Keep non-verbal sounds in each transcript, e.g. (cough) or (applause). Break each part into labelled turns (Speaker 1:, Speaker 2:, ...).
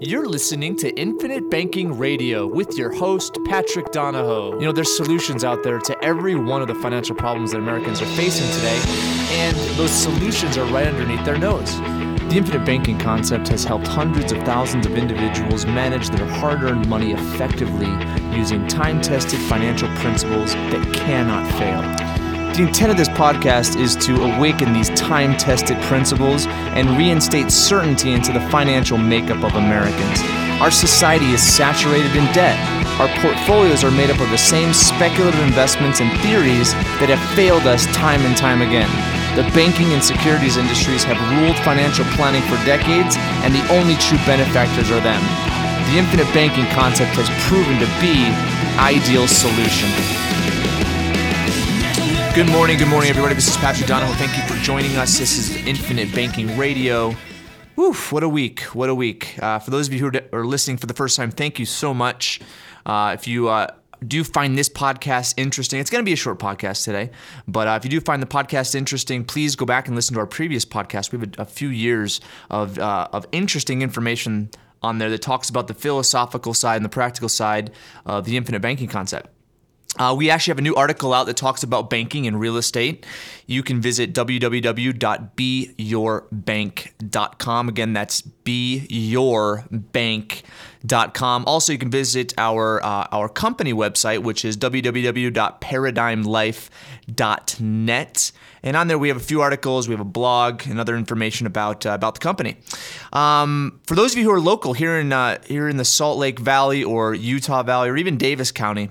Speaker 1: You're listening to Infinite Banking Radio with your host, Patrick Donohoe. You know, there's solutions out there to every one of the financial problems that Americans are facing today, and those solutions are right underneath their nose. The infinite banking concept has helped hundreds of thousands of individuals manage their hard earned money effectively using time tested financial principles that cannot fail. The intent of this podcast is to awaken these time tested principles and reinstate certainty into the financial makeup of Americans. Our society is saturated in debt. Our portfolios are made up of the same speculative investments and theories that have failed us time and time again. The banking and securities industries have ruled financial planning for decades, and the only true benefactors are them. The infinite banking concept has proven to be the ideal solution. Good morning, good morning, everybody. This is Patrick Donohoe. Thank you for joining us. This is Infinite Banking Radio. Woof, what a week, what a week. Uh, for those of you who are listening for the first time, thank you so much. Uh, if you uh, do find this podcast interesting, it's going to be a short podcast today, but uh, if you do find the podcast interesting, please go back and listen to our previous podcast. We have a, a few years of, uh, of interesting information on there that talks about the philosophical side and the practical side of the infinite banking concept. Uh, we actually have a new article out that talks about banking and real estate. You can visit www.beyourbank.com. Again, that's beyourbank.com. Also, you can visit our uh, our company website, which is www.paradigmlife.net. And on there, we have a few articles, we have a blog, and other information about uh, about the company. Um, for those of you who are local here in uh, here in the Salt Lake Valley or Utah Valley or even Davis County.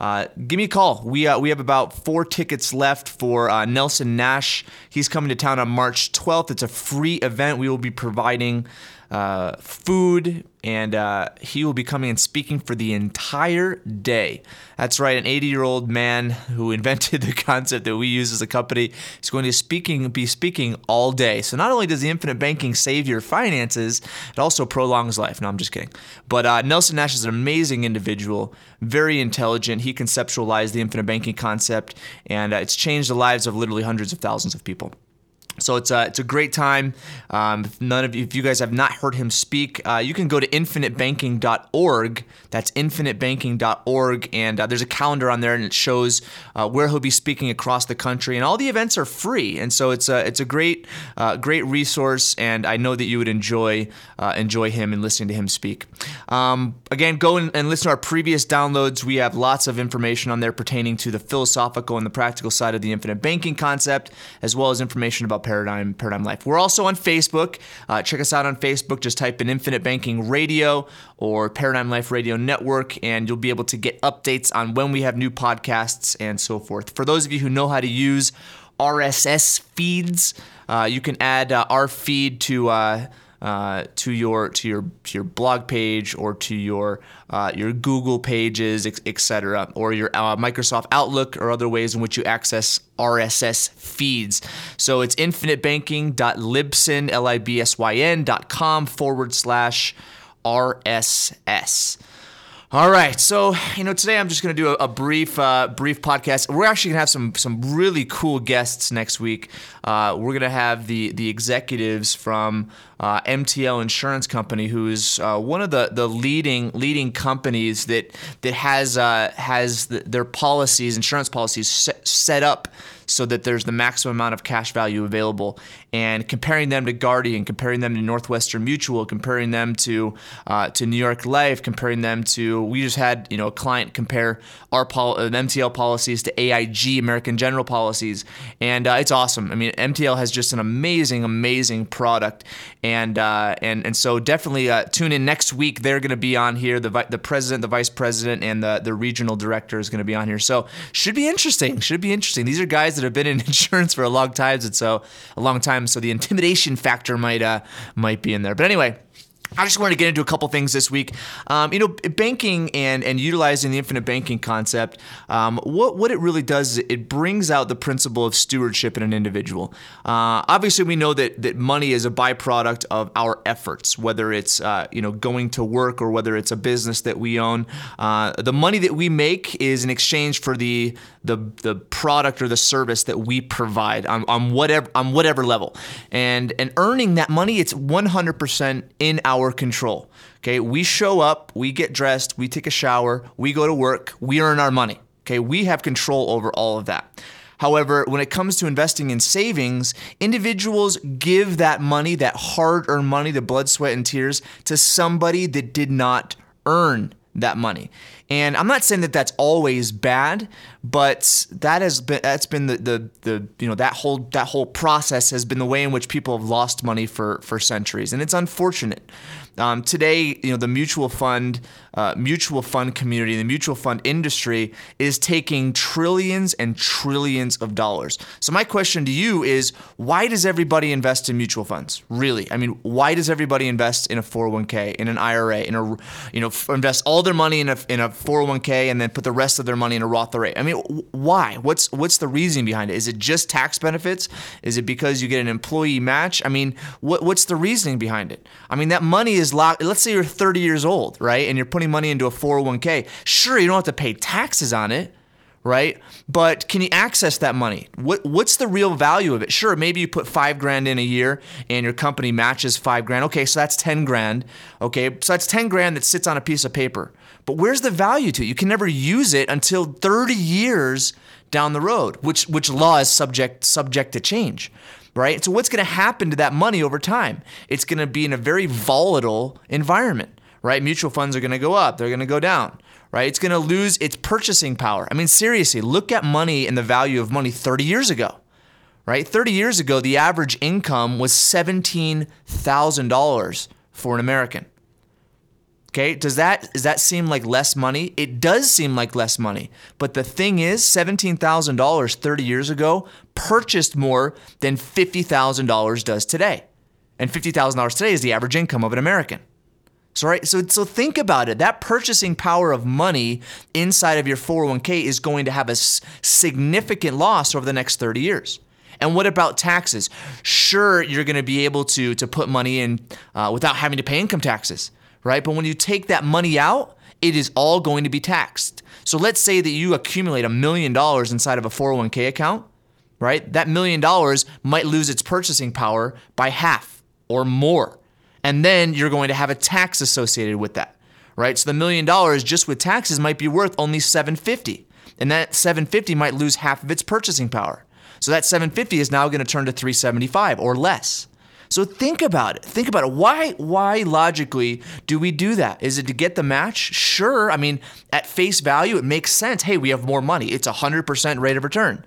Speaker 1: Uh, give me a call. We uh, we have about four tickets left for uh, Nelson Nash. He's coming to town on March 12th. It's a free event. We will be providing uh, food, and uh, he will be coming and speaking for the entire day. That's right, an 80 year old man who invented (laughs) the concept that we use as a company is going to speaking be speaking all day. So not only does the infinite banking save your finances, it also prolongs life. No, I'm just kidding. But uh, Nelson Nash is an amazing individual, very intelligent. He conceptualized the infinite banking concept, and uh, it's changed the lives of literally hundreds of thousands of people. So it's a, it's a great time. Um, if none of you, if you guys have not heard him speak, uh, you can go to infinitebanking.org. That's infinitebanking.org, and uh, there's a calendar on there, and it shows uh, where he'll be speaking across the country. And all the events are free, and so it's a it's a great uh, great resource. And I know that you would enjoy uh, enjoy him and listening to him speak. Um, again, go and, and listen to our previous downloads. We have lots of information on there pertaining to the philosophical and the practical side of the infinite banking concept, as well as information about Paradigm Paradigm Life. We're also on Facebook. Uh, check us out on Facebook. Just type in Infinite Banking Radio or Paradigm Life Radio Network, and you'll be able to get updates on when we have new podcasts and so forth. For those of you who know how to use RSS feeds, uh, you can add uh, our feed to. Uh, to your to your to your blog page or to your uh, your Google pages, etc., or your uh, Microsoft Outlook or other ways in which you access RSS feeds. So it's infinitebanking.libsyn, L-I-B-S-Y-N.com forward slash RSS. All right, so you know today I'm just going to do a, a brief, uh, brief podcast. We're actually going to have some some really cool guests next week. Uh, we're going to have the the executives from uh, MTL Insurance Company, who is uh, one of the, the leading leading companies that that has uh, has the, their policies, insurance policies set, set up so that there's the maximum amount of cash value available. And comparing them to Guardian, comparing them to Northwestern Mutual, comparing them to uh, to New York Life, comparing them to we just had you know a client compare our pol- MTL policies to AIG American General policies, and uh, it's awesome. I mean, MTL has just an amazing, amazing product, uh, and and so definitely uh, tune in next week. They're going to be on here. The vi- the president, the vice president, and the the regional director is going to be on here. So should be interesting. Should be interesting. These are guys that have been in (laughs) insurance for a long time, and so a long time. So the intimidation factor might uh might be in there. But anyway. I just wanted to get into a couple things this week. Um, you know, banking and and utilizing the infinite banking concept. Um, what what it really does is it brings out the principle of stewardship in an individual. Uh, obviously, we know that that money is a byproduct of our efforts, whether it's uh, you know going to work or whether it's a business that we own. Uh, the money that we make is in exchange for the the the product or the service that we provide on, on whatever on whatever level, and and earning that money, it's 100% in our our control. Okay, we show up, we get dressed, we take a shower, we go to work, we earn our money. Okay, we have control over all of that. However, when it comes to investing in savings, individuals give that money, that hard earned money, the blood, sweat, and tears, to somebody that did not earn that money. And I'm not saying that that's always bad, but that has been that's been the, the the you know that whole that whole process has been the way in which people have lost money for for centuries, and it's unfortunate. Um, today, you know, the mutual fund uh, mutual fund community, the mutual fund industry is taking trillions and trillions of dollars. So my question to you is, why does everybody invest in mutual funds? Really, I mean, why does everybody invest in a 401k, in an IRA, in a you know, invest all their money in a in a 401k and then put the rest of their money in a Roth IRA? I mean, why? What's what's the reason behind it? Is it just tax benefits? Is it because you get an employee match? I mean, what what's the reasoning behind it? I mean, that money is locked. Let's say you're 30 years old, right, and you're putting money into a 401k. Sure, you don't have to pay taxes on it, right? But can you access that money? What what's the real value of it? Sure, maybe you put 5 grand in a year and your company matches 5 grand. Okay, so that's 10 grand. Okay, so that's 10 grand that sits on a piece of paper. But where's the value to it? You can never use it until 30 years down the road, which which law is subject subject to change right? So what's going to happen to that money over time? It's going to be in a very volatile environment right? Mutual funds are going to go up, they're going to go down, right? It's going to lose its purchasing power. I mean, seriously, look at money and the value of money 30 years ago, right? 30 years ago, the average income was $17,000 for an American. Okay, does that does that seem like less money? It does seem like less money. But the thing is, $17,000 30 years ago purchased more than $50,000 does today. And $50,000 today is the average income of an American. So right, so so think about it. That purchasing power of money inside of your 401k is going to have a significant loss over the next 30 years. And what about taxes? Sure, you're going to be able to to put money in uh, without having to pay income taxes, right? But when you take that money out, it is all going to be taxed. So let's say that you accumulate a million dollars inside of a 401k account, right? That million dollars might lose its purchasing power by half or more and then you're going to have a tax associated with that, right? So the million dollars just with taxes might be worth only 750, and that 750 might lose half of its purchasing power. So that 750 is now going to turn to 375 or less. So think about it. Think about it. Why why logically do we do that? Is it to get the match? Sure. I mean, at face value it makes sense. Hey, we have more money. It's a 100% rate of return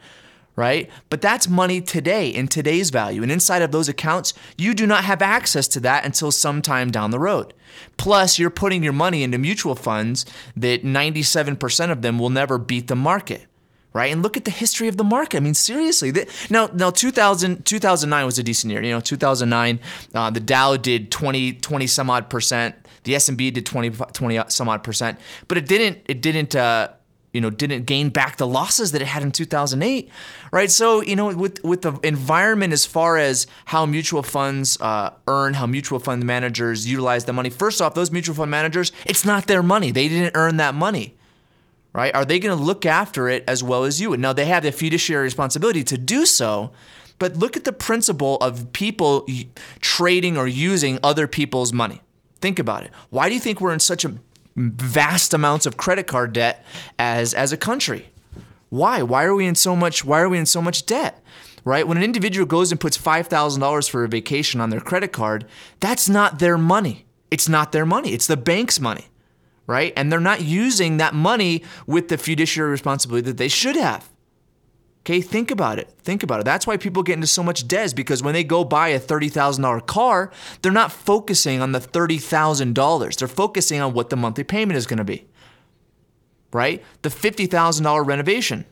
Speaker 1: right? But that's money today in today's value. And inside of those accounts, you do not have access to that until sometime down the road. Plus, you're putting your money into mutual funds that 97% of them will never beat the market. Right? And look at the history of the market. I mean, seriously. now, now 2000, 2009 was a decent year. You know, 2009, uh, the Dow did 20, 20 some odd percent. The S&P did 20, 20 some odd percent. But it didn't, it didn't, uh, you know didn't gain back the losses that it had in 2008 right so you know with with the environment as far as how mutual funds uh, earn how mutual fund managers utilize the money first off those mutual fund managers it's not their money they didn't earn that money right are they going to look after it as well as you and now they have the fiduciary responsibility to do so but look at the principle of people trading or using other people's money think about it why do you think we're in such a vast amounts of credit card debt as as a country. Why? Why are we in so much why are we in so much debt? Right? When an individual goes and puts $5,000 for a vacation on their credit card, that's not their money. It's not their money. It's the bank's money. Right? And they're not using that money with the fiduciary responsibility that they should have. Okay, think about it. Think about it. That's why people get into so much debt because when they go buy a $30,000 car, they're not focusing on the $30,000. They're focusing on what the monthly payment is going to be. Right? The $50,000 renovation.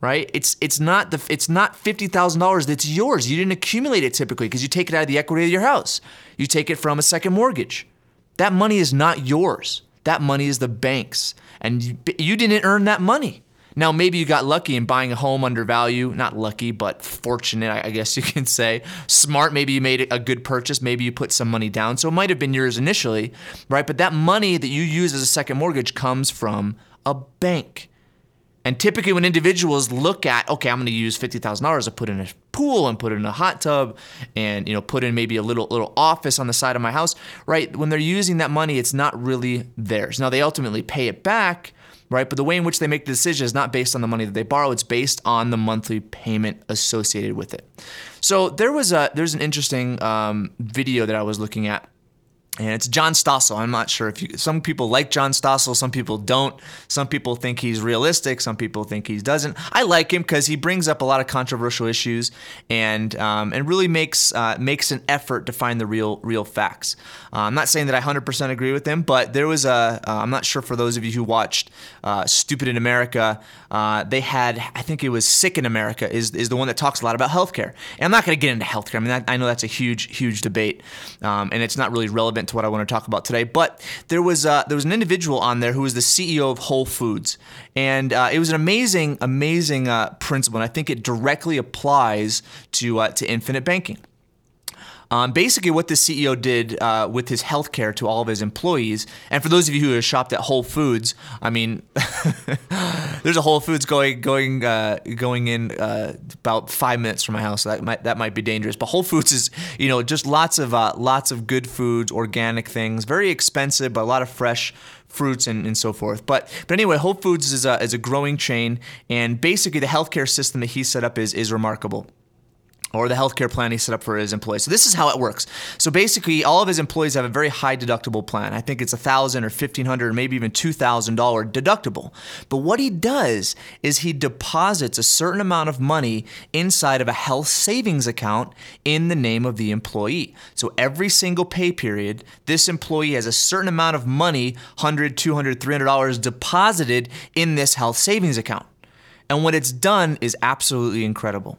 Speaker 1: Right? It's it's not the it's not $50,000 that's yours. You didn't accumulate it typically because you take it out of the equity of your house. You take it from a second mortgage. That money is not yours. That money is the bank's. And you, you didn't earn that money. Now, maybe you got lucky in buying a home under value. Not lucky, but fortunate, I guess (laughs) you can say. Smart, maybe you made a good purchase. Maybe you put some money down. So it might have been yours initially, right? But that money that you use as a second mortgage comes from a bank. And typically, when individuals look at, okay, I'm going to use $50,000 to put in a pool and put it in a hot tub and you know put in maybe a little little office on the side of my house, right? When they're using that money, it's not really theirs. Now they ultimately pay it back, right? But the way in which they make the decision is not based on the money that they borrow, it's based on the monthly payment associated with it. So there was a there's an interesting um, video that I was looking at and it's John Stossel. I'm not sure if you, some people like John Stossel, some people don't. Some people think he's realistic, some people think he doesn't. I like him because he brings up a lot of controversial issues and um, and really makes uh, makes an effort to find the real real facts. Uh, I'm not saying that I 100% agree with him, but there was a. am uh, not sure for those of you who watched uh, Stupid in America, uh, they had I think it was Sick in America is is the one that talks a lot about healthcare. And I'm not going to get into healthcare. I mean, I, I know that's a huge huge debate, um, and it's not really relevant to what I want to talk about today. But there was uh, there was an individual on there who was the CEO of Whole Foods, and uh, it was an amazing amazing uh, principle, and I think it directly applies to uh, to infinite banking. Um, basically, what the CEO did uh, with his healthcare to all of his employees, and for those of you who have shopped at Whole Foods, I mean, (laughs) there's a Whole Foods going going uh, going in uh, about five minutes from my house. So that might that might be dangerous. But Whole Foods is you know just lots of uh, lots of good foods, organic things, very expensive, but a lot of fresh fruits and, and so forth. But but anyway, Whole Foods is a, is a growing chain, and basically the healthcare system that he set up is is remarkable or the healthcare plan he set up for his employees. So this is how it works. So basically, all of his employees have a very high deductible plan. I think it's a thousand or fifteen hundred or maybe even two thousand dollar deductible. But what he does is he deposits a certain amount of money inside of a health savings account in the name of the employee. So every single pay period, this employee has a certain amount of money, 100, 200, 300 dollars deposited in this health savings account. And what it's done is absolutely incredible.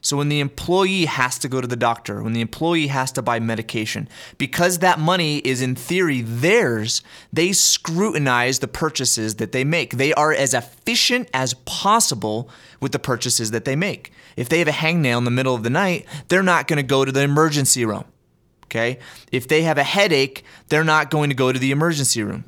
Speaker 1: So when the employee has to go to the doctor, when the employee has to buy medication, because that money is in theory theirs, they scrutinize the purchases that they make. They are as efficient as possible with the purchases that they make. If they have a hangnail in the middle of the night, they're not going to go to the emergency room. Okay? If they have a headache, they're not going to go to the emergency room,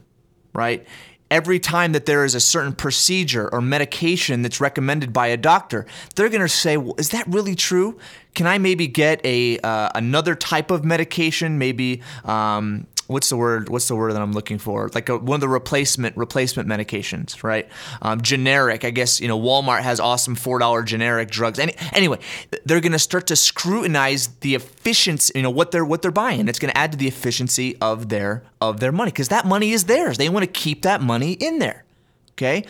Speaker 1: right? Every time that there is a certain procedure or medication that's recommended by a doctor, they're going to say, well, "Is that really true? Can I maybe get a uh, another type of medication? Maybe um, what's the word? What's the word that I'm looking for? Like a, one of the replacement replacement medications, right? Um, generic. I guess you know Walmart has awesome four dollar generic drugs. Any, anyway, they're going to start to scrutinize the efficiency. You know what they're what they're buying. It's going to add to the efficiency of their of their money because that money is theirs. They want to keep that money in there. Okay.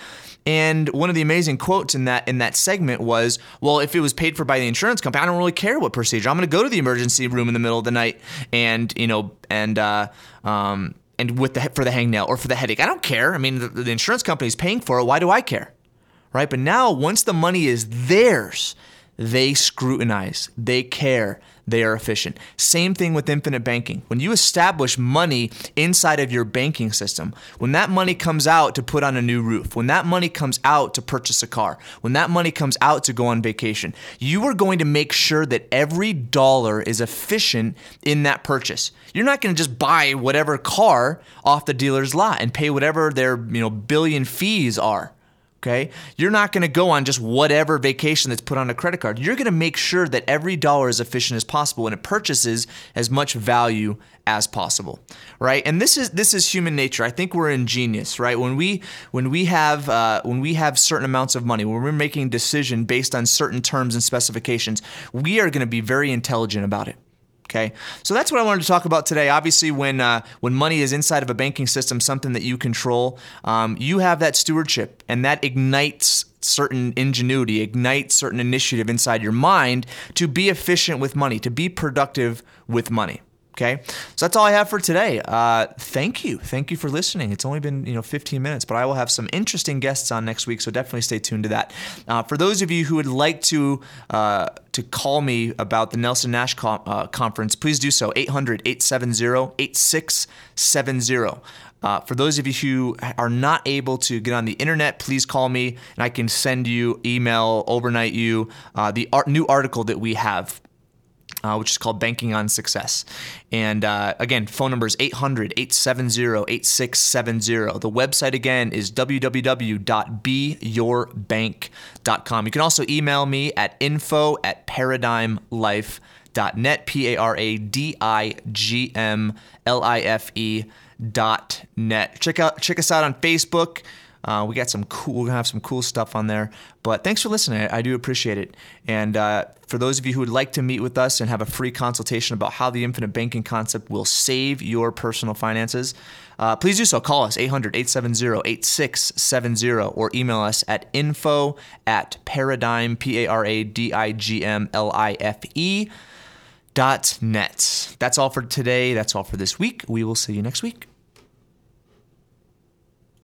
Speaker 1: And one of the amazing quotes in that in that segment was, "Well, if it was paid for by the insurance company, I don't really care what procedure. I'm going to go to the emergency room in the middle of the night and you know and uh, um, and with the for the hangnail or for the headache. I don't care. I mean, the, the insurance company is paying for it. Why do I care? Right? But now, once the money is theirs, they scrutinize, they care, they are efficient. Same thing with infinite banking. When you establish money inside of your banking system, when that money comes out to put on a new roof, when that money comes out to purchase a car, when that money comes out to go on vacation, you are going to make sure that every dollar is efficient in that purchase. You're not going to just buy whatever car off the dealer's lot and pay whatever their, you know, billion fees are. Okay. You're not going to go on just whatever vacation that's put on a credit card. You're going to make sure that every dollar is efficient as possible and it purchases as much value as possible. Right. And this is this is human nature. I think we're ingenious, right? When we when we have uh, when we have certain amounts of money, when we're making a decision based on certain terms and specifications, we are going to be very intelligent about it. Okay, so that's what I wanted to talk about today. Obviously, when uh, when money is inside of a banking system, something that you control, um, you have that stewardship, and that ignites certain ingenuity, ignites certain initiative inside your mind to be efficient with money, to be productive with money. Okay, so that's all I have for today. Uh, thank you, thank you for listening. It's only been you know 15 minutes, but I will have some interesting guests on next week, so definitely stay tuned to that. Uh, for those of you who would like to uh, to call me about the Nelson Nash uh, conference, please do so. 800-870-8670. Uh, for those of you who are not able to get on the internet, please call me and I can send you email, overnight you uh, the art- new article that we have uh, which is called Banking on Success. And uh, again, phone number is 800 870 8670. The website again is www.beyourbank.com. You can also email me at info at paradigmlife.net, P A R A D I G M L I F E dot net. Check out check us out on Facebook. Uh, we got some cool. We're gonna have some cool stuff on there. But thanks for listening. I, I do appreciate it. And uh, for those of you who would like to meet with us and have a free consultation about how the infinite banking concept will save your personal finances, uh, please do so. Call us 800 870 8670 or email us at info at paradigm, P A R A D I G M L I F E dot net. That's all for today. That's all for this week. We will see you next week.